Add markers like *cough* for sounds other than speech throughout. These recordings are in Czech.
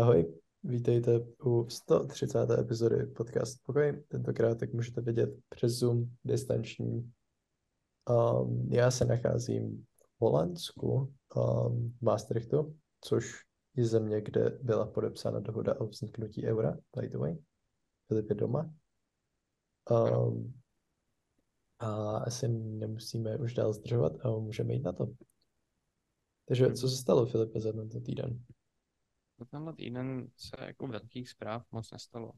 Ahoj, vítejte u 130. epizody podcast Pokoj. Tentokrát, jak můžete vidět, přes Zoom, distanční. Um, já se nacházím v Holandsku, um, v Maastrichtu, což je země, kde byla podepsána dohoda o vzniknutí eura, by the way. Filip je doma. Um, a asi nemusíme už dál zdržovat a můžeme jít na to. Takže co se stalo, Filipe, za tento týden? Za tenhle týden se jako velkých zpráv moc nestalo.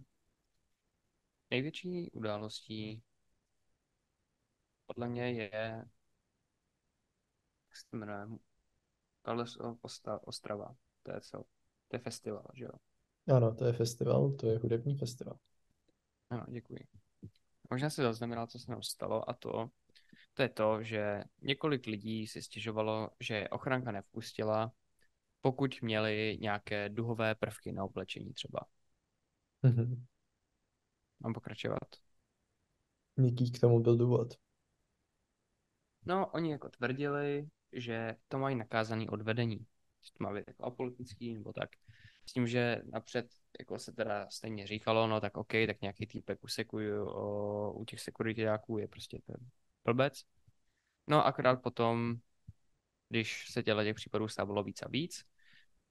Největší událostí podle mě je, jak se to jmenuje, Carlos Ostrava. To je co? To je festival, že jo? Ano, to je festival, to je hudební festival. Ano, děkuji. Možná si zaznamenal, co se nám stalo a to, to je to, že několik lidí si stěžovalo, že ochranka nevpustila pokud měli nějaké duhové prvky na oblečení třeba. Mm-hmm. Mám pokračovat. Jaký k tomu byl důvod? No, oni jako tvrdili, že to mají nakázaný odvedení. Že to má být jako apolitický nebo tak. S tím, že napřed jako se teda stejně říkalo, no tak OK, tak nějaký týpek u, sekuju, o, u těch sekuritáků je prostě ten blbec. No akorát potom, když se těle těch případů stávalo víc a víc,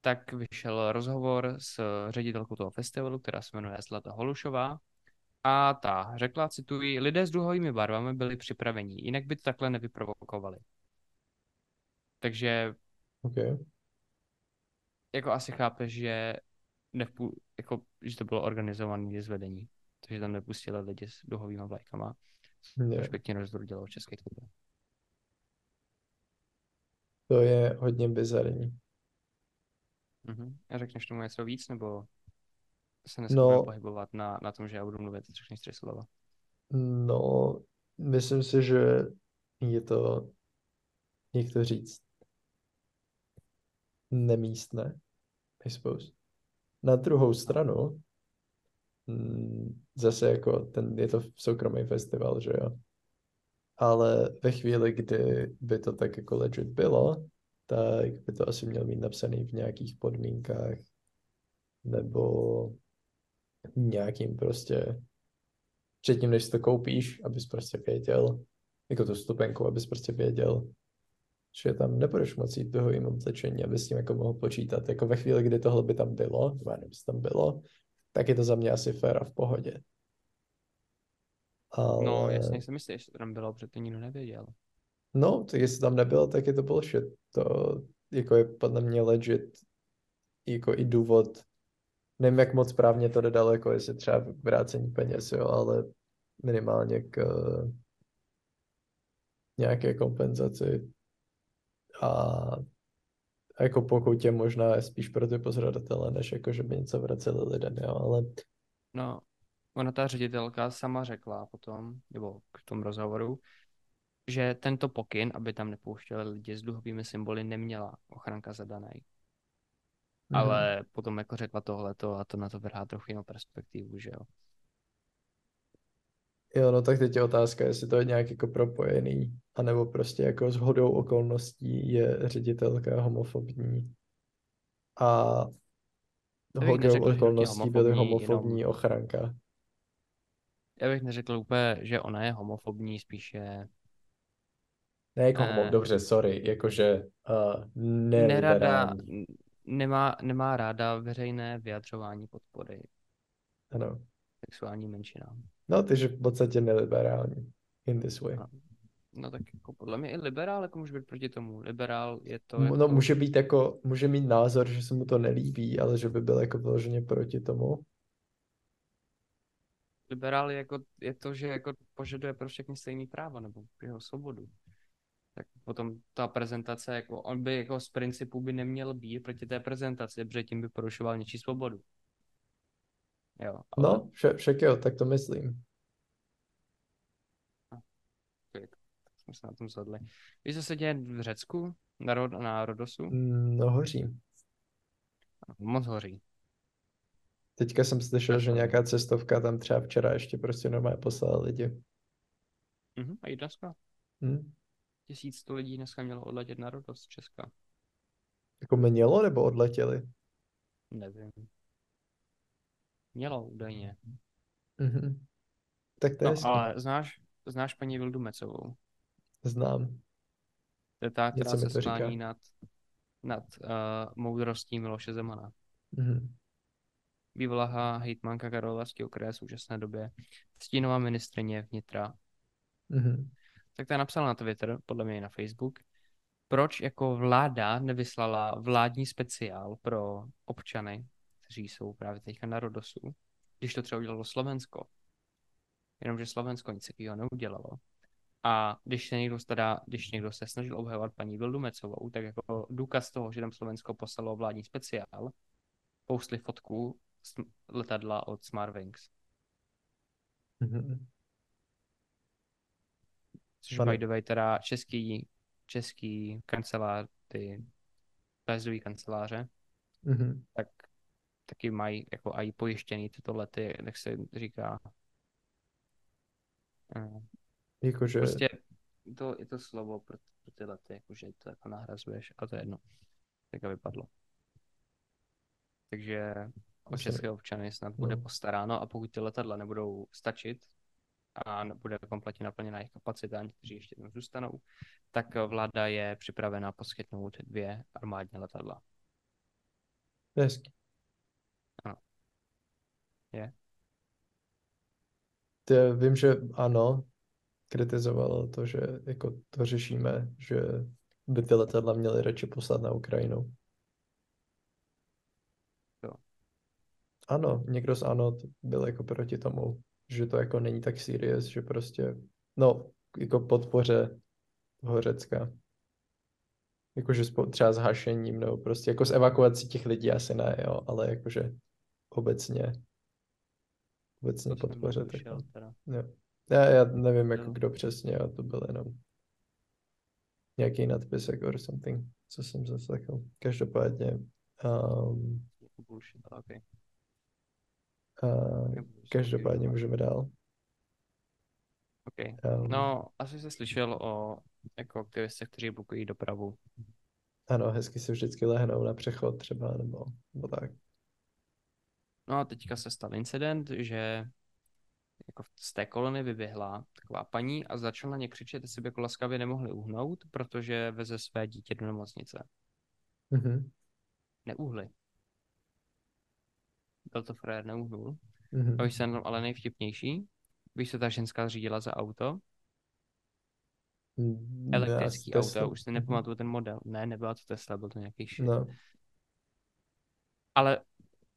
tak vyšel rozhovor s ředitelkou toho festivalu, která se jmenuje Zlata Holušová. A ta řekla, cituji, lidé s duhovými barvami byli připraveni, jinak by to takhle nevyprovokovali. Takže okay. jako asi chápeš, že, nevpů, jako, že to bylo organizované zvedení. Takže tam nepustili lidi s duhovými vlajkama. Což pěkně rozhodilo v české klubě. To je hodně bizarní. Uh-huh. A řekneš tomu něco víc, nebo se dneska no, pohybovat na, na tom, že já budu mluvit tři čtyři slova? No, myslím si, že je to, jak to říct, nemístné, I suppose. Na druhou stranu, mm, zase jako ten, je to soukromý festival, že jo? Ale ve chvíli, kdy by to tak jako legit bylo, tak by to asi měl mít napsaný v nějakých podmínkách nebo nějakým prostě předtím, než to koupíš, abys prostě věděl, jako tu stupenku, abys prostě věděl, že tam nebudeš moci jít jim oblečení, aby s tím jako mohl počítat. Jako ve chvíli, kdy tohle by tam bylo, nebo tam bylo, tak je to za mě asi fér a v pohodě. Ale... No, jasně si myslíš, že to tam bylo, protože to nikdo nevěděl. No, tak jestli tam nebylo, tak je to bullshit. To jako je podle mě legit jako i důvod. Nevím, jak moc správně to dodal, jako jestli třeba vrácení peněz, jo, ale minimálně k uh, nějaké kompenzaci. A, jako pokud je možná spíš pro ty pozoratele, než jako, že by něco vraceli lidem, jo, ale... No, ona ta ředitelka sama řekla potom, nebo k tomu rozhovoru, že tento pokyn, aby tam nepouštěli lidi s duhovými symboly, neměla ochranka zadaný. Mm. Ale potom jako řekla tohleto a to na to vrhá trochu jinou perspektivu, že jo. Jo, no tak teď je otázka, jestli to je nějak jako propojený, anebo prostě jako s hodou okolností je ředitelka homofobní a hodou okolností byly homofobní jenom... ochranka. Já bych neřekl úplně, že ona je homofobní, spíše ne jako uh, dobře, sorry, jakože uh, nerada, nemá, nemá ráda veřejné vyjadřování podpory ano. sexuální menšinám. No, takže v podstatě neliberální in this way. No, no tak jako podle mě i liberál jako může být proti tomu. Liberál je to No jako... může být jako, může mít názor, že se mu to nelíbí, ale že by byl jako vyloženě proti tomu. Liberál je, jako, je to, že jako požaduje pro všechny stejný práva nebo jeho svobodu tak potom ta prezentace, jako on by jako z principu by neměl být proti té prezentaci, protože tím by porušoval něčí svobodu. Jo, ale... No, vše, však jo, tak to myslím. Okay, jsme se na tom shodli. Víš, co se děje v Řecku na, Rod, na Rodosu? Mm, no, hoří. Moc hoří. Teďka jsem slyšel, že nějaká cestovka tam třeba včera ještě prostě normálně poslala lidi. Mhm, a i dneska. Mm. 1100 lidí dneska mělo odletět na Rodos z Česka. Jako mělo nebo odletěli? Nevím. Mělo údajně. Mhm. Tak to je No, hezký. ale znáš, znáš paní Vildu Mecovou? Znám. To je ta, která se to sklání nad, nad uh, moudrostí Miloše Zemana. Mhm. Bývalá hejtmanka Karlovarského kraje v současné době, stínová ministrině vnitra. Mhm. Tak ta napsala na Twitter, podle mě i na Facebook, proč jako vláda nevyslala vládní speciál pro občany, kteří jsou právě teďka na Rodosu, když to třeba udělalo Slovensko. Jenomže Slovensko nic takového neudělalo. A když se někdo, teda, když někdo se snažil obhajovat paní Vildu Mecovou, tak jako důkaz toho, že tam Slovensko poslalo vládní speciál, poustli fotku letadla od Smartwings. Což Pane- by the way teda český, český kancelář, ty zájezdový kanceláře, Mhm. tak taky mají jako i pojištěný tyto lety, jak se říká. Eh, Jakože, Prostě to, je to slovo pro, pro ty lety, jakože to jako nahrazuješ a to je jedno. Tak vypadlo. Takže o české občany snad bude no. postaráno a pokud ty letadla nebudou stačit a nebude kompletně naplněná jejich kapacita, a někteří ještě tam zůstanou, tak vláda je připravena poskytnout dvě armádní letadla. je hezký. Je. To vím, že ano, kritizovalo to, že jako to řešíme, že by ty letadla měly radši poslat na Ukrajinu. Jo. Ano, někdo z ANO byl jako proti tomu, že to jako není tak serious, že prostě, no, jako podpoře toho Řecka. Jakože třeba s hašením, nebo prostě jako s evakuací těch lidí asi ne, jo, ale jakože obecně, obecně To podpoře. Tak, jo. Já, já nevím, jako Jo. kdo přesně, a to byl jenom nějaký nadpis jako or something, co jsem zaslechl. Každopádně, um, Bullshit, okay. Uh, každopádně můžeme dál. Okay. Um, No, asi jsi slyšel o jako aktivistech, kteří blokují dopravu. Ano, hezky se vždycky lehnou na přechod třeba, nebo, nebo tak. No a teďka se stal incident, že jako z té kolony vyběhla taková paní a začala na ně křičet, jestli by jako laskavě nemohli uhnout, protože veze své dítě do nemocnice. Mhm, Neuhli. Byl to frajer, neuhnul. mhm. A už jsem ale nejvtipnější. Víš, co ta ženská řídila za auto? Mm, Elektrický já- auto, Tesla. už si nepamatuju ten model. Ne, nebyla to Tesla, byl to nějaký shit. No, Ale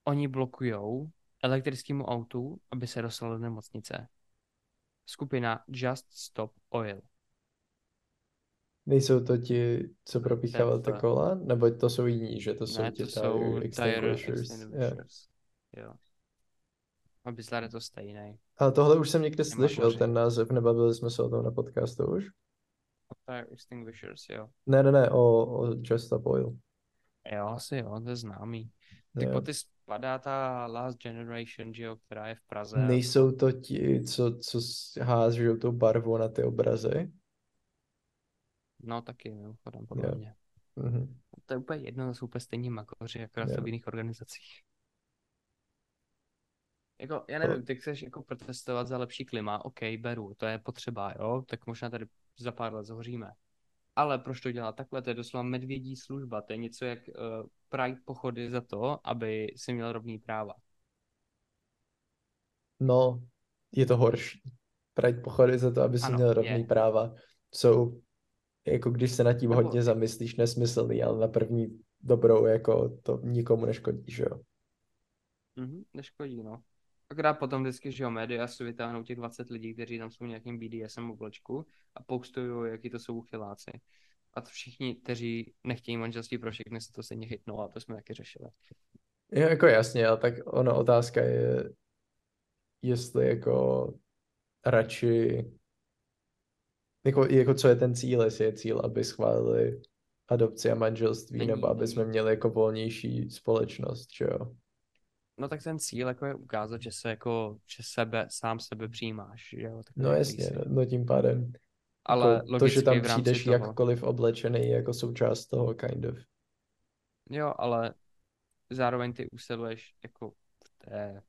oni blokujou elektrickému autu, aby se dostalo do nemocnice. Skupina Just Stop Oil. nejsou to ti, co propíchávali ta kola? Nebo to jsou jiní, že to jsou ne, ti to jsou tire tire extinguishers? Yeah. Jo. A bizar je to stejný. Ale tohle už jsem někde slyšel, ten název, nebavili jsme se o tom na podcastu už? Tire extinguishers, jo. Ne, ne, ne, o, o Just Stop Oil. Jo, asi jo, to je známý. Tak Jo. ty spadá ta Last Generation, že jo, která je v Praze. a- Nejsou to ti, co, co hážou tu barvu na ty obrazy? No taky, mimochodem, podle Jo. mě. Mhm. To je úplně jedno, to jsou úplně stejní makoři, akorát Jo. v jiných organizacích. Jako, já nevím, ty chceš jako protestovat za lepší klima, OK, beru, to je potřeba, jo, tak možná tady za pár let zhoříme. Ale proč to dělat takhle? To je doslova medvědí služba, to je něco jak uh, Pride pochody za to, aby si měl rovný práva. No, je to horší. Pride pochody za to, aby si Ano, měl je. rovný práva, jsou, jako když se nad tím Nebo- hodně zamyslíš, nesmyslný, ale na první dobrou, jako to nikomu neškodí, že jo? Mhm, neškodí, no. Akorát potom vždycky, že jo, média si vytáhnou těch 20 lidí, kteří tam jsou v nějakým BDSM oblečku a postují, jaký to jsou uchyláci. A to všichni, kteří nechtějí manželství pro všechny, se to stejně chytnou a to jsme taky řešili. Jo, jako jasně, ale tak ono otázka je, jestli jako radši, jako, jako co je ten cíl, jestli je cíl, aby schválili adopci a manželství, Není, nebo aby není. jsme měli jako volnější společnost, že jo? No tak ten cíl jako je ukázat, že se jako, že sebe, sám sebe přijímáš, že jo. No jasně, jsi. no, no tím pádem Ale to, logicky že tam přijdeš toho, jakkoliv oblečený, jako součást toho kind of. jo, ale zároveň ty usiluješ jako v té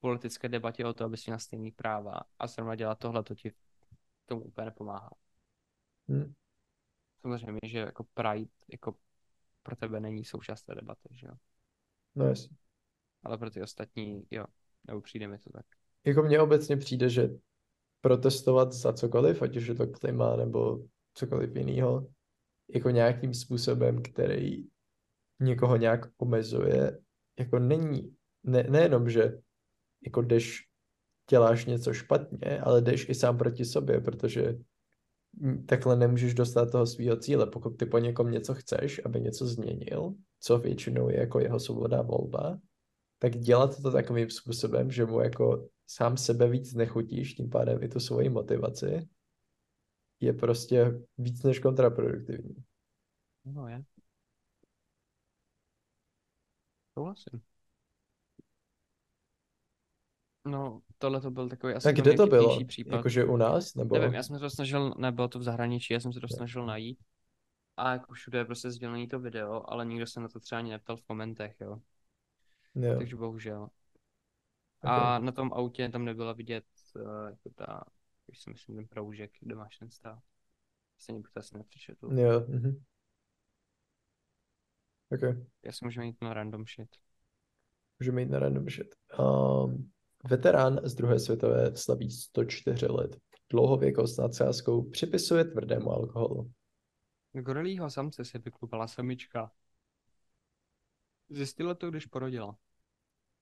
politické debatě o to, aby si na stejný práva a zrovna dělat tohle, to ti tomu úplně nepomáhá. Hm. Samozřejmě, že jako Pride jako pro tebe není součást té debaty, že jo? No jasně. Ale pro ty ostatní, jo, nebo přijde mi to tak. Jako mně obecně přijde, že protestovat za cokoliv, ať už je to klima nebo cokoliv jiného, jako nějakým způsobem, který někoho nějak omezuje, jako není, ne, nejenom, že jako jdeš, děláš něco špatně, ale jdeš i sám proti sobě, protože takhle nemůžeš dostat toho svého cíle. Pokud ty po někom něco chceš, aby něco změnil, co většinou je jako jeho svobodná volba, tak dělat to takovým způsobem, že mu jako sám sebe víc nechutíš, tím pádem i tu svoji motivaci, je prostě víc než kontraproduktivní. No je. Souhlasím. No, tohle to byl takový asi Tak kde to bylo? případ. Jakože u nás? Nebo... Nevím, já jsem se to snažil, nebylo to v zahraničí, já jsem se to snažil najít. A jako všude je prostě sdělený to video, ale nikdo se na to třeba ani neptal v komentech, jo. Jo. Takže bohužel. Okay. A na tom autě tam nebyla vidět uh, jako ta, už si myslím, ten proužek, kde máš ten stav. Stejně bych to asi nepřečetl. Jo, mhm. Okay. Já si můžu jít na random shit. Můžeme jít na random shit. Um, veterán z druhé světové slaví 104 let. Dlouhověkost nad sázkou připisuje tvrdému alkoholu. Gorilího samce si vyklubala samička. Zjistila to, když porodila.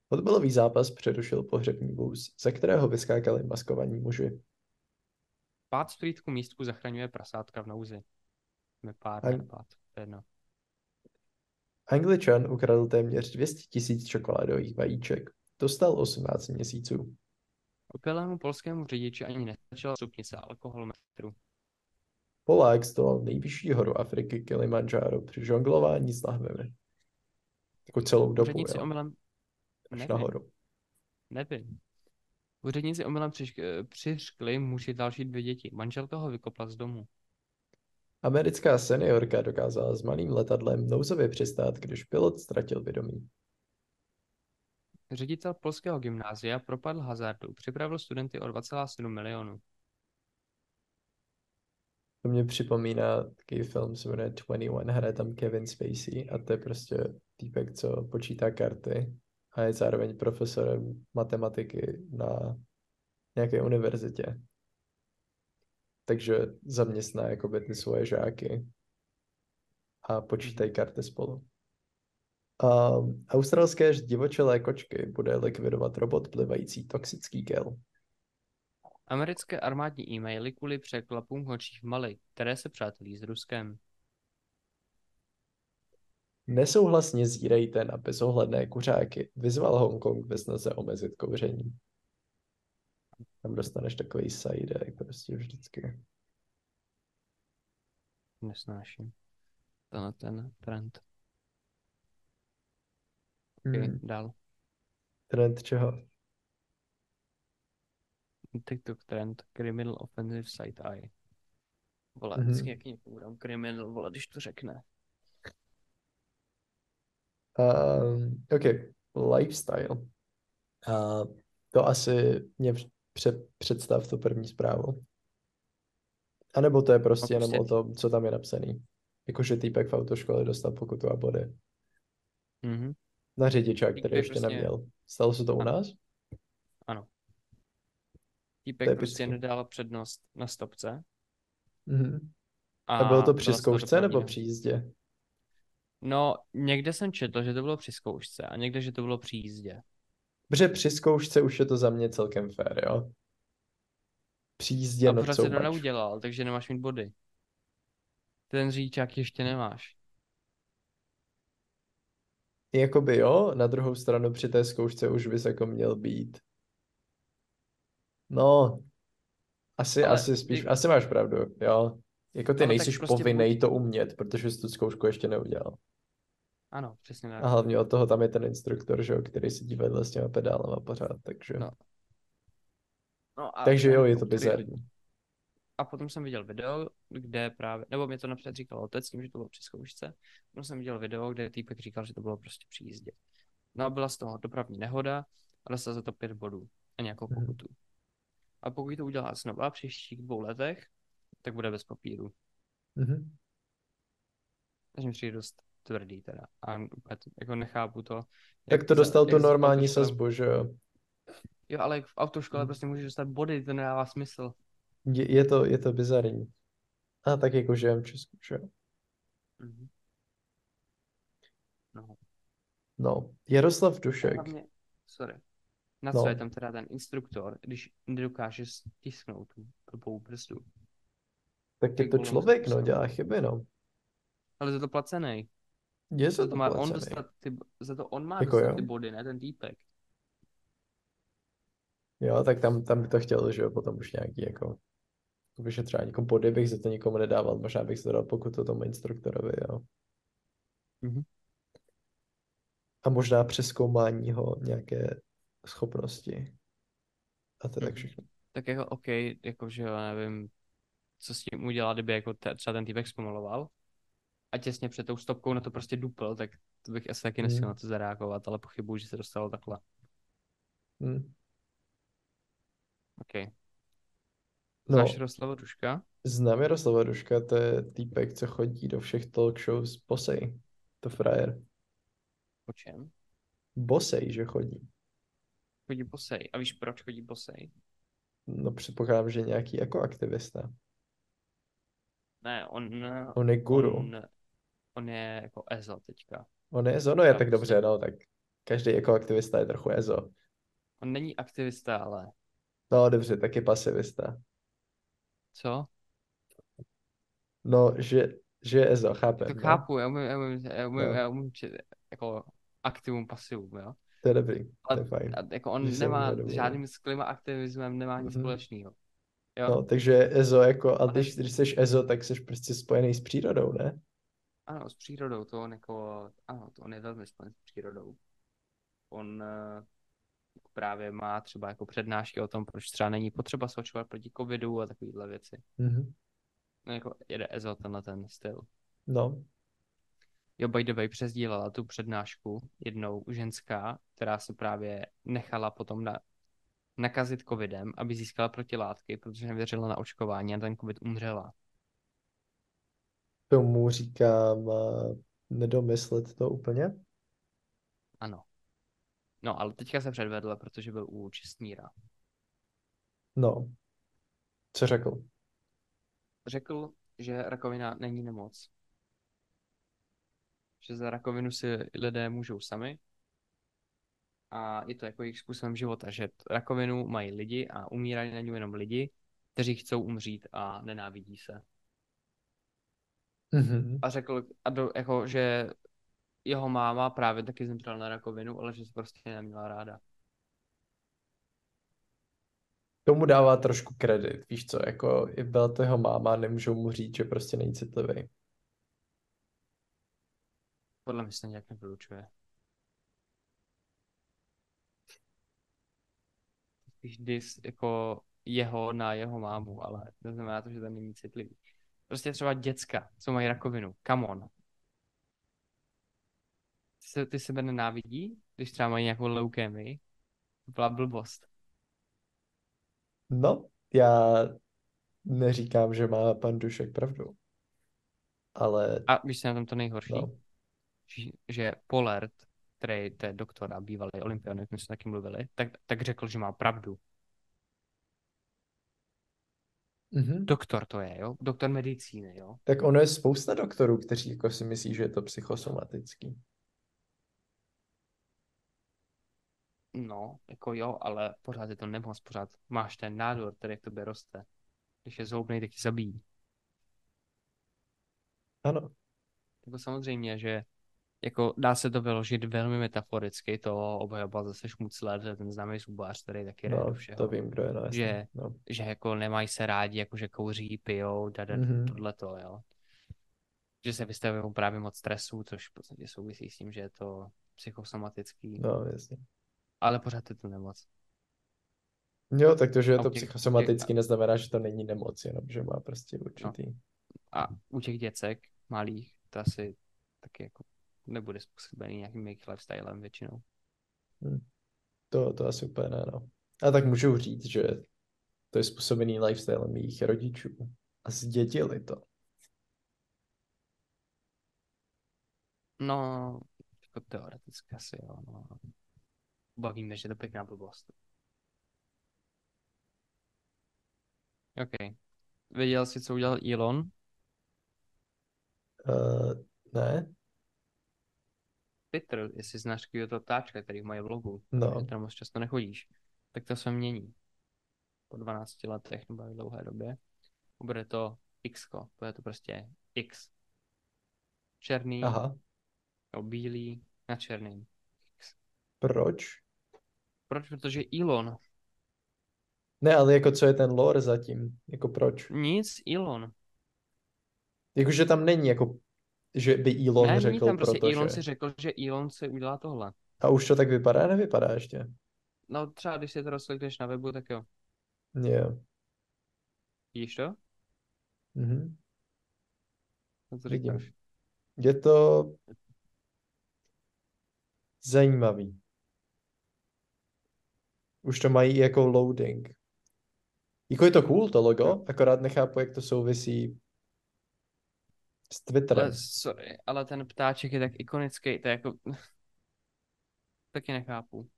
Fotbalový zápas přerušil pohřební vůz, ze kterého vyskákali maskovaní muži. Pád z plítku místku zachraňuje prasátka v nouzi. Jsme pár, Ang- pád, jedno. Angličan ukradl téměř 200 tisíc čokoládových vajíček. Dostal 18 měsíců. Opilému polskému řidiči ani nestačila stupnice alkoholometru. Polák stolal nejvyšší horu Afriky Kilimanjaro při žonglování s lahvemi. Jako celou dobu, Úředníci omylem... až Nevím, nahoru. nevím. Úředníci omylem přišk- přiřkli muži další dvě děti. Manželka ho vykopla z domu. Americká seniorka dokázala s malým letadlem nouzově přistát, když pilot ztratil vědomí. Ředitel polského gymnázia propadl hazardu, připravil studenty o 2,7 milionů. To mě připomíná takový film, se jmenuje 21, hraje tam Kevin Spacey a to je prostě týpek, co počítá karty a je zároveň profesorem matematiky na nějaké univerzitě. Takže zaměstná jakoby ty svoje žáky a počítají karty spolu. Um, australské divočelé kočky bude likvidovat robot plivající toxický gel. Americké armádní e-maily kvůli překvapům hočí v Mali, které se přátelí s Ruskem. Nesouhlasně zírejte na bezohledné kuřáky, vyzval Hongkong ve snaze omezit kouření. Tam dostaneš takový side eye prostě vždycky. Nesnáším. Tenhle ten trend. Okay, Hmm. dál. Trend čeho? TikTok trend. Criminal offensive side eye. Vole, Mhm. vždycky jak dám criminal, vole, když to řekne. Um, OK, lifestyle. Uh, to asi mě pře- představ tu první zprávu. A nebo to je prostě Pak jenom prostě- o tom, co tam je napsaný. Jakože týpek v autoškole dostal pokutu a body. Mhm. Na řidičák, Týpek který ještě prostě- neměl. Stalo se to u Ano. nás? Týpek To je prostě pička. nedal přednost na stopce. Mhm. A, A bylo to při zkoušce nebo při jízdě? No, někde jsem četl, že to bylo při zkoušce a někde, že to bylo při jízdě. Protože při zkoušce už je to za mě celkem fair, jo? Při jízdě A not pořád so se to neudělal, takže nemáš mít body. Ten řidičák ještě nemáš. Jakoby jo, na druhou stranu při té zkoušce už bys jako měl být. No, asi, Ale asi spíš, ty- asi máš pravdu, jo. Jako ty Ale tak nejsiš prostě povinnej buď- to umět, protože jsi tu zkoušku ještě neudělal. Ano, přesně tak. A hlavně od toho tam je ten instruktor, že jo, který sedí vedle s těma pedálama pořád, takže... No, No a takže jo, je to bizarní. A potom jsem viděl video, kde právě, nebo mě to napřed říkal otec, tím, že to bylo při zkoušce. No jsem viděl video, kde týpek říkal, že to bylo prostě při jízdě. No a byla z toho dopravní nehoda a dostal za to pět bodů a nějakou Mhm. pokutu. A pokud to udělá znova v příštích dvou letech, tak bude bez papíru. Mhm. Takže mi přijde dost tvrdý teda. A jako nechápu to. Tak jak to za- dostal tu normální sazbu, že jo? Jo, ale v autoškole Mhm. prostě můžeš dostat body, to nedává smysl. Je, je to, je to bizarní. A tak jako žijem v Česku, že jo? Mhm. No. No, Jaroslav Dušek. hlavně, sorry. Na No. co je tam teda ten instruktor, když nedokáže stisknout tu blbou brzdu? Tak je to člověk, no, dělá chyby, no. Ale za to placený. Je Za za to má on dostat ty, za to on má Jako dostat jo. ty body, ne ten týpek. Jo, tak tam, tam by to chtělo, že jo, potom už nějaký jako vyšetřování. Jako body bych za to nikomu nedával, možná bych se dal pokutu tomu instruktorovi, jo. Mhm. A možná přeskoumání jeho nějaké schopnosti. A to je tak Mhm. všechno. Tak jako OK, jakože jo, nevím, co s tím udělá, kdyby jako te, třeba ten týpek zpomaloval a těsně před tou stopkou na to prostě dupl, tak to bych asi taky nestihl Mhm. na to zareagovat, ale pochybuji, že se dostalo takhle. Hm. OK. No, Znáš Jaroslava Duška? znám Jaroslava Duška, to je týpek, co chodí do všech talk shows bosej. To frajer. O čem? Bosej, že chodí. Chodí bosej. A víš, proč chodí bosej? No předpokládám, že nějaký jako aktivista. Ne, on... On je guru. On, on je jako EZO teďka. On je EZO, no je Já tak dobře, no, tak každý jako aktivista je trochu EZO. On není aktivista, ale... No dobře, tak je pasivista. Co? No, že, že je EZO, chápem, To no. chápu, já umím, já umím, já umím, No. já umím či- jako aktivum, pasivum, jo? To je dobrý, to Ale je fajn. a, jako on se nemá žádným s klimaaktivismem, nemá nic Mhm. společného. Jo, No, takže EZO jako, a Ale- když, když jsi EZO, tak jsi prostě spojený s přírodou, ne? Ano, s přírodou, to on jako, ano, to on je velmi spojen s přírodou. On eh, právě má třeba jako přednášky o tom, proč třeba není potřeba se očkovat proti covidu a takovéhle věci. Mhm. No, jako jede EZO tenhle ten styl. No, Jo, by the way, přesdílela tu přednášku jednou ženská, která se právě nechala potom na, nakazit covidem, aby získala protilátky, protože nevěřila na očkování a ten covid umřela. Tomu říkám uh, nedomyslet to úplně. Ano. No, ale teďka se předvedla, protože byl u Čestmíra. No, co řekl? Řekl, že rakovina není nemoc. Že za rakovinu si lidé můžou sami. A je to jako jejich způsobem života, že rakovinu mají lidi a umírají na ní jenom lidi, kteří chcou umřít a nenávidí se. Mhm. A řekl, a do, jako, že jeho máma právě taky zemřela na rakovinu, ale že se prostě neměla ráda. Tomu dává trošku kredit, víš co, jako i byla to jeho máma, nemůžou mu říct, že prostě není citlivý. Podle mě se to nějak nevylučuje. Spíš dis jako jeho na jeho mámu, ale to znamená to, že ten není citlivý. Prostě třeba děcka, co mají rakovinu, come on. Ty, se, ty sebe nenávidí, když třeba mají nějakou leukémii? Byla blbost. No, já neříkám, že má pan Dušek pravdu. Ale A víš, je na tom to nejhorší? no, Že, že Polert, který to je doktor a bývalý olympionik, my jsme taky mluvili, tak, tak řekl, že má pravdu. Mhm. Doktor to je, jo? Doktor medicíny, jo? Tak ono je spousta doktorů, kteří jako si myslí, že je to psychosomatický. No, jako jo, ale pořád je to nemoc, pořád máš ten nádor, který v tobě roste. Když je zhoubnej, tak ti zabíjí. Ano, Jako samozřejmě, že jako dá se to vyložit velmi metaforicky, to obhajoval zase Šmucler, to je ten známý zubař, který taky do no, všeho. to vím, kdo je, no jasně. Že- No. Že jako nemají se rádi, jako že kouří, pijou, da, da, Mhm. tohleto, jo. Že se vystavují právě moc stresu, což v podstatě souvisí s tím, že je to psychosomatický, no, jasně. ale pořád je to nemoc. Jo, tak to, že je to u těch- psychosomatický, neznamená, že to není nemoc, jenom že má prostě určitý. a u těch děcek malých to asi taky jako nebude způsobený nějakým jejich lifestylem většinou. Hm. To, to asi úplně ne, no. A tak můžu říct, že to je způsobený lifestylem mých rodičů. A zdědili to. No, jako teoreticky asi jo, no. Bavíme, že to pěkná blbost. OK. Věděl jsi, co udělal Elon? Uh, ne? Twitter, jestli znáš to táčka, který mají v logu, No. tam moc často nechodíš, tak to se mění. Po 12 letech nebo v dlouhé době. Bude to X, bude to prostě X. Černý, Aha. nebo bílý na černým. Proč? Proč? Protože Elon. Ne, ale jako co je ten lore zatím? Jako proč? Nic, Elon. Jakože tam není jako, že by Elon ne, řekl tam prostě protože. Elon si řekl, že Elon si udělá tohle. A už to tak vypadá, nevypadá ještě. No třeba když si to rozklikneš na webu, tak jo. Jo. Vidíš to? Mhm. To Vidím. říkáš? Je to zajímavý. Už to mají jako loading. Jako je to cool, to logo, akorát nechápu, jak to souvisí s Twitterem. Ale, sorry, ale ten ptáček je tak ikonický, to je jako... *laughs* Taky nechápu.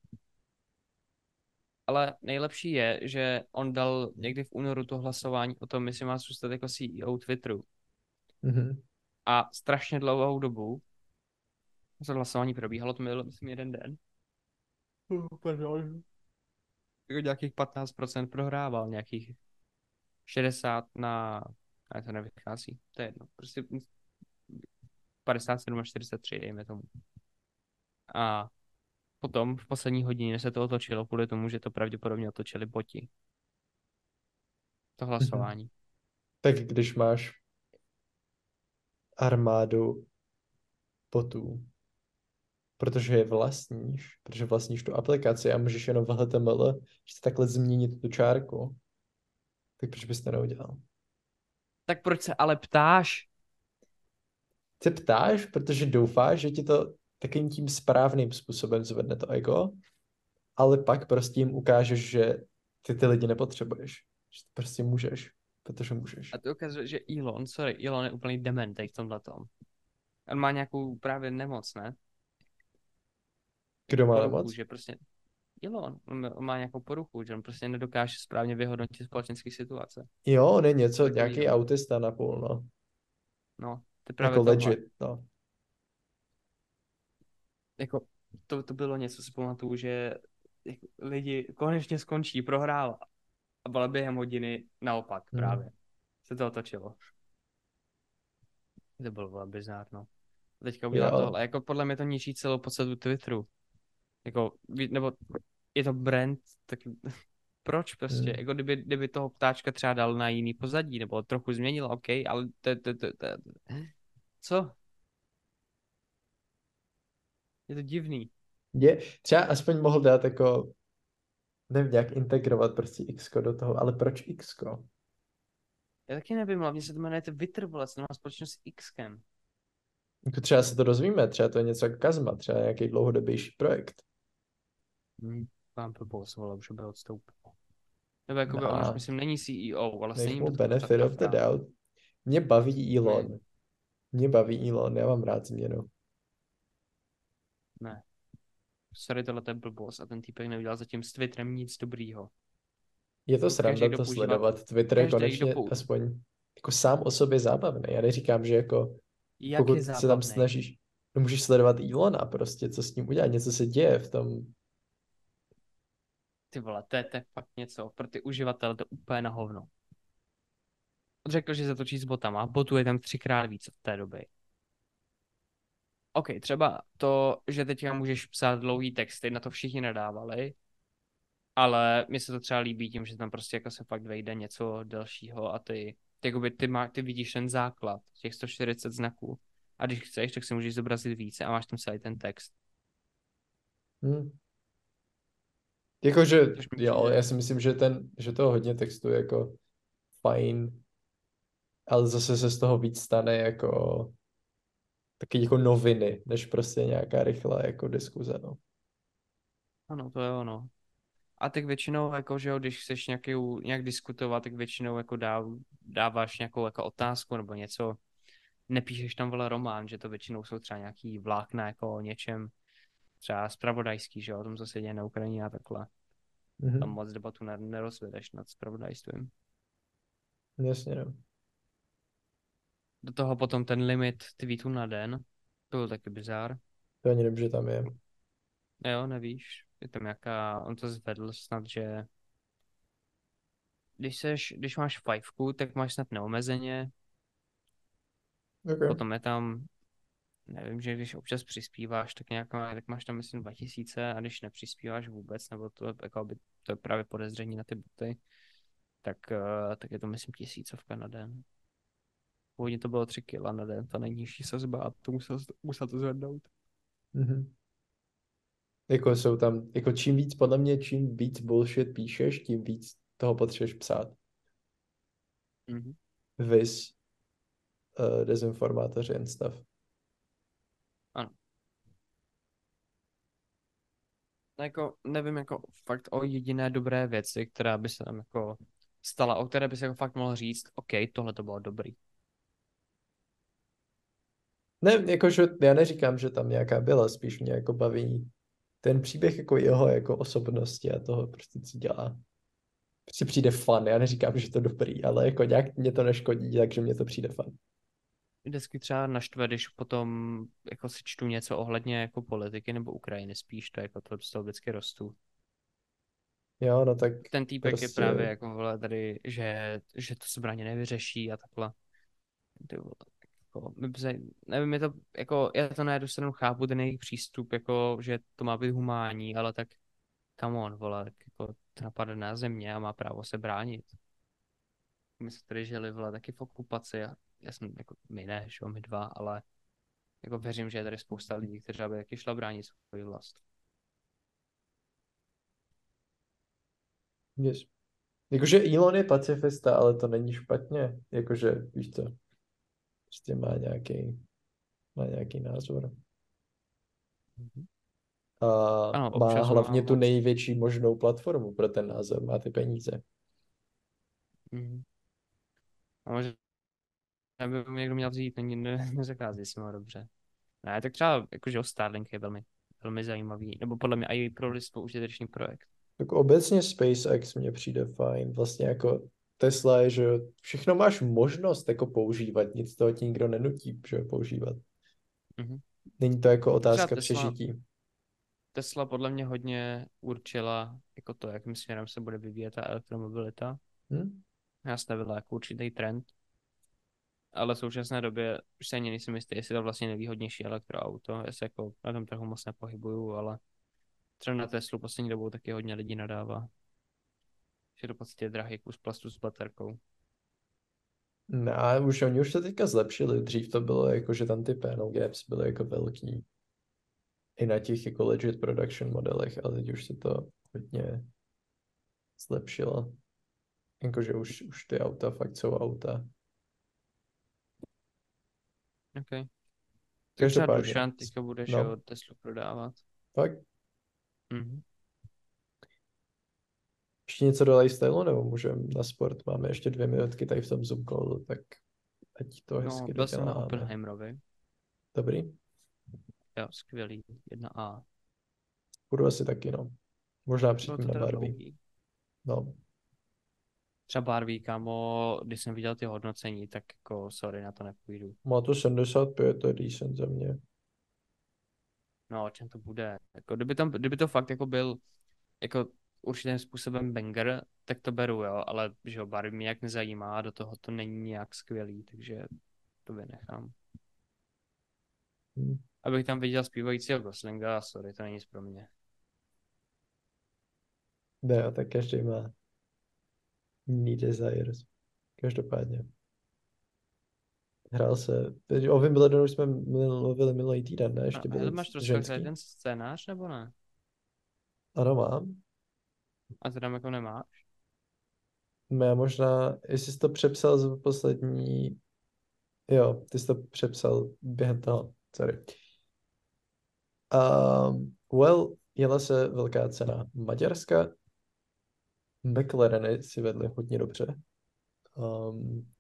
Ale nejlepší je, že on dal někdy v únoru to hlasování o tom, jestli má zůstat jako CEO Twitteru. Mhm. A strašně dlouhou dobu to hlasování probíhalo, to bylo myslím jeden den. Pardon. Jako nějakých 15% prohrával, nějakých 60 na... Ale to nevychází, to je jedno. Prostě 57 a 43, dejme tomu. A potom v poslední hodině se to otočilo kvůli tomu, že to pravděpodobně otočili boti. To hlasování. Tak když máš armádu botů, protože je vlastníš, protože vlastníš tu aplikaci a můžeš jenom v HTML že takhle změnit tu čárku, tak proč bys to neudělal? Tak proč se ale ptáš? Se ptáš, protože doufáš, že ti to takým tím správným způsobem zvedne to ego, ale pak prostě jim ukážeš, že ty ty lidi nepotřebuješ. Že to prostě můžeš, protože můžeš. A to ukazuje, že Elon, sorry, Elon je úplný dementej v tomhle tom. On má nějakou právě nemoc, ne? Kdo má nemoc? že prostě Elon, on má- on má nějakou poruchu, že on prostě nedokáže správně vyhodnotit společenské situace. Jo, on je něco, Takový, nějaký jo. autista napůl, no. No, to je právě Jako tohle. legit, no. Jako, to, to bylo něco, si pamatuju, že jako, lidi konečně skončí, prohrál. A byla během hodiny naopak Hmm. právě. Se to otočilo. To bylo vole bizárno. A Teďka udělá Jo. tohle. Jako podle mě to ničí celou podstatu Twitteru. Jako, nebo je to brand, tak *laughs* proč prostě? Hmm. Jako kdyby, kdyby toho ptáčka třeba dal na jiný pozadí, nebo trochu změnil, OK, ale to, to, to, to, co? Je to divný. Je, třeba aspoň mohl dát jako, nevím, nějak integrovat prostě X do toho, ale proč X? Já taky nevím, hlavně se to jmenuje Twitter, vole, to má společnost s Xkem. Jako třeba se to dozvíme, třeba to je něco jako Kazma, třeba nějaký dlouhodobější projekt. Hmm, blbost, vole, už by odstoupil. Nebo jakoby No. on už myslím není CEO, ale stejně mu to benefit of the doubt. Mě baví Elon. Hmm. Mě baví Elon, já mám rád změnu. Ne. Sorry, tohle to je blbost a ten týpek neudělal zatím s Twitterem nic dobrýho. Je to sranda to sledovat. Twitter je konečně aspoň jako sám o sobě zábavný. Já neříkám, že jako Jak pokud se tam snažíš, no můžeš sledovat Elona prostě, co s ním udělá, něco se děje v tom. Ty vole, to je, to je fakt něco. Pro ty uživatele to úplně na hovno. Řekl, že zatočí s botama, botů je tam třikrát víc od té doby. OK, třeba to, že teďka můžeš psát dlouhý texty, na to všichni nadávali, ale mně se to třeba líbí tím, že tam prostě jako se fakt vejde něco delšího a ty, ty, jakoby ty, má, ty vidíš ten základ, těch 140 znaků. A když chceš, tak si můžeš zobrazit více a máš tam celý ten text. Hm. Jakože, jo, přijde- já si myslím, že ten, že to hodně textu je jako fajn ale zase se z toho víc stane jako taky jako noviny, než prostě nějaká rychlá jako diskuze, no. Ano, to je ono. A tak většinou, jako, že jo, když chceš nějaký, nějak diskutovat, tak většinou jako dá, dáváš nějakou jako otázku nebo něco. Nepíšeš tam vole román, že to většinou jsou třeba nějaký vlákna jako o něčem, třeba spravodajský, že jo, o tom, co se děje na Ukrajině a takhle. Mm-hmm. Tam moc debatu nerozvedeš nad spravodajstvím. Jasně, no. Do toho potom ten limit tweetů na den, to byl taky bizár. To ani nevím, že tam je. Jo, nevíš. Je tam nějaká, on to zvedl snad, že když, seš, když máš fivku, tak máš snad neomezeně. Okay. Potom je tam, nevím, že když občas přispíváš, tak nějak tak máš tam myslím 2000 a když nepřispíváš vůbec, nebo to, jako by, to je právě podezření na ty boty, tak, uh, tak je to myslím tisícovka na den. Původně to bylo 3 kg na den, ta nejnižší sazba a to musel, musel to zvednout. Mm-hmm. Jako jsou tam, jako čím víc, podle mě, čím víc bullshit píšeš, tím víc toho potřebuješ psát. Mm-hmm. Vys uh, dezinformátoři and stuff. Ano. No jako, nevím jako fakt o jediné dobré věci, která by se tam jako stala, o které by se jako fakt mohl říct, OK, tohle to bylo dobrý. Ne, jakože já neříkám, že tam nějaká byla, spíš mě jako baví ten příběh jako jeho jako osobnosti a toho prostě co dělá. Prostě přijde fun, já neříkám, že to dobrý, ale jako nějak mě to neškodí, takže mě to přijde fun. Vždycky třeba naštve, když potom jako si čtu něco ohledně jako politiky nebo Ukrajiny spíš, to jako to z toho vždycky rostu. Jo, no tak... Ten týpek prostě... je právě jako vole tady, že, že to zbraně nevyřeší a takhle. Ty vole jako, nevím, je to, jako, já to na jednu stranu chápu, ten jejich přístup, jako, že to má být humánní, ale tak come on, vole, tak jako, to napadne na země a má právo se bránit. My jsme tady žili, vole, taky v okupaci a já jsem, jako, my ne, že my dva, ale jako věřím, že je tady spousta lidí, kteří by taky šla bránit svou vlast. Yes. Jakože Elon je pacifista, ale to není špatně. Jakože, víš co, prostě má nějaký, má nějaký názor. Mm-hmm. A ano, má hlavně tu největší možnou platformu pro ten názor, má ty peníze. Mm-hmm. A možná by někdo měl vzít, není, ne, *laughs* nezakází si má dobře. Ne, tak třeba jakože o Starlink je velmi, velmi zajímavý, nebo podle mě i pro lidstvo užitečný projekt. Tak obecně SpaceX mně přijde fajn, vlastně jako Tesla je, že všechno máš možnost jako používat, nic toho ti nikdo nenutí, že používat. Mm-hmm. Není to jako otázka Tesla, přežití. Tesla podle mě hodně určila jako to, jakým směrem se bude vyvíjet ta elektromobilita. Hmm? Já stavila jako určitý trend, ale v současné době už se ani nejsem jistý, jestli to vlastně nevýhodnější elektroauto, jestli jako na tom trhu moc nepohybuju, ale třeba na Teslu poslední dobou taky hodně lidí nadává že to podstatě drahý kus plastu s baterkou. Ne, už oni už to teďka zlepšili. Dřív to bylo jako, že tam ty panel gaps byly jako velký. I na těch jako legit production modelech, ale teď už se to hodně zlepšilo. Jakože už, už ty auta fakt jsou auta. OK. Každopádně. Dušan teďka budeš no. Teslu prodávat. Fakt? Mhm. Ještě něco do lifestyle, nebo můžeme na sport? Máme ještě dvě minutky tady v tom Zoom callu, tak ať to no, hezky byl jsem na Oppenheimerovi. Dobrý? Jo, skvělý. 1A. Budu asi taky, no. Možná přijdu na Barbie. Dlouhý. No. Třeba Barbie, kámo, když jsem viděl ty hodnocení, tak jako sorry, na to nepůjdu. Má to 75, to je decent za mě. No, o čem to bude? Jako, kdyby, tam, kdyby to fakt jako byl jako určitým způsobem banger, tak to beru, jo, ale že jo, Barbie mě jak nezajímá, do toho to není nějak skvělý, takže to vynechám. Hmm. Abych tam viděl zpívajícího Goslinga, sorry, to není nic pro mě. Ne, tak každý má jiný desires. Každopádně. Hrál se, o Wimbledonu jsme mluvili minulý týden, ne? Ještě byl máš trošku jeden scénář, nebo ne? Ano, mám. A to tam jako nemáš? já možná, jestli jsi to přepsal z poslední, jo, ty jsi to přepsal během toho, sorry. Um, well, jela se velká cena Maďarska, McLareny si vedli hodně dobře. Um,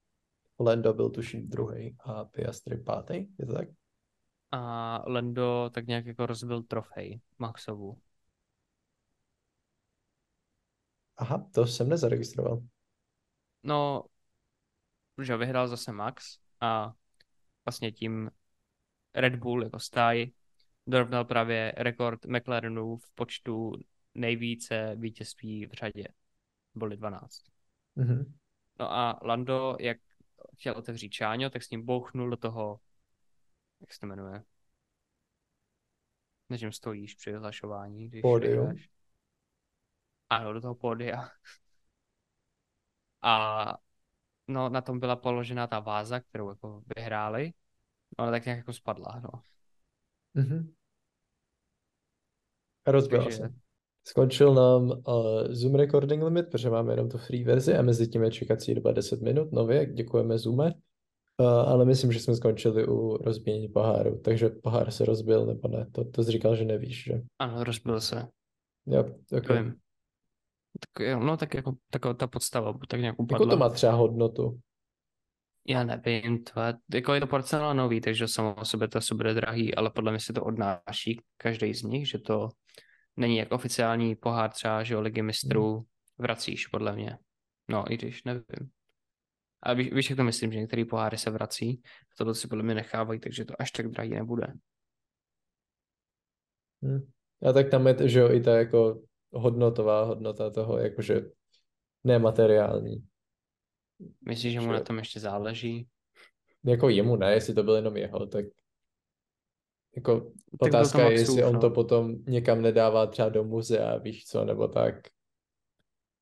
Lando byl tuším druhý a Piastri pátý, je to tak? A Lando tak nějak jako rozbil trofej Maxovu. Aha, to jsem nezaregistroval. No, že vyhrál zase Max a vlastně tím Red Bull jako stáj dorovnal právě rekord McLarenů v počtu nejvíce vítězství v řadě. Byly 12. Mm-hmm. No a Lando, jak chtěl otevřít Čáňo, tak s ním bouchnul do toho, jak se to jmenuje, na čem stojíš při vyhlašování, když Pódium. Ano, do toho pódia. A no, na tom byla položena ta váza, kterou jako vyhráli. No, ale tak nějak jako spadla, no. Mm-hmm. A rozbil Takže- se. Skončil nám uh, Zoom recording limit, protože máme jenom tu free verzi a mezi tím je čekací doba 10 minut nově, děkujeme Zoome. Uh, ale myslím, že jsme skončili u rozbíjení poháru, takže pohár se rozbil, nebo ne? To, to jsi říkal, že nevíš, že? Ano, rozbil se. Jo, ok. To vím. Tak, jo, no tak jako taková ta podstava, tak nějak upadla. Jako to má třeba hodnotu. Já nevím, to je, jako je to porcelánový, takže samo o sobě to asi bude drahý, ale podle mě si to odnáší každý z nich, že to není jak oficiální pohár třeba, že o ligy mistrů vracíš, podle mě. No, i když nevím. A víš, víš, jak to myslím, že některé poháry se vrací, tohle si podle mě nechávají, takže to až tak drahý nebude. Hm. A tak tam je, že jo, i ta jako hodnotová hodnota toho, jakože nemateriální. Myslíš, že mu Že- na tom ještě záleží? Jako jemu ne, jestli to byl jenom jeho, tak jako otázka je, jestli on no. to potom někam nedává třeba do muzea, víš co, nebo tak.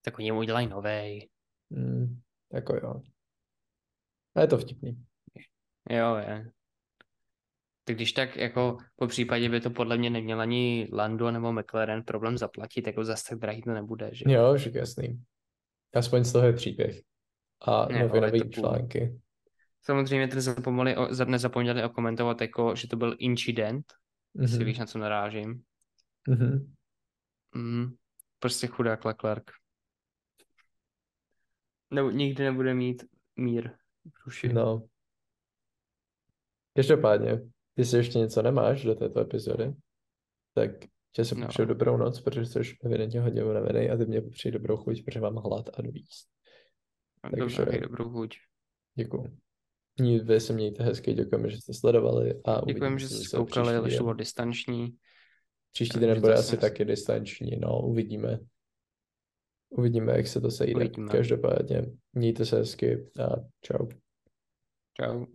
Tak oni mu udělají novej. Hmm, jako jo. A je to vtipný. Jo, je. Tak když tak jako po případě by to podle mě neměl ani Lando nebo McLaren problém zaplatit, jako zase tak drahý to nebude, že? Jo, že jasný. Aspoň z toho je příběh. A novinový články. Samozřejmě teď zapomněli, o, za- nezapomněli okomentovat jako, že to byl incident, jestli Mhm. víš, na co narážím. Mhm. Mm, prostě chudák Leclerc. Ne, nikdy nebude mít mír v duši. No. Každopádně, jestli ještě něco nemáš do této epizody, tak tě se No. popřeju dobrou noc, protože jsi evidentně hodně unavený a ty mě popřeji dobrou chuť, protože mám hlad a dovíst. Dobře, takže- dobrou chuť. Děkuju. Vy se mějte hezky, děkujeme, že jste sledovali a Děkujeme, že se jste zase koukali, ale bylo distanční. Příští to bude asi taky distanční, no, uvidíme. Uvidíme, jak se to sejde. Uvidíme. Každopádně, mějte se hezky a čau. Čau.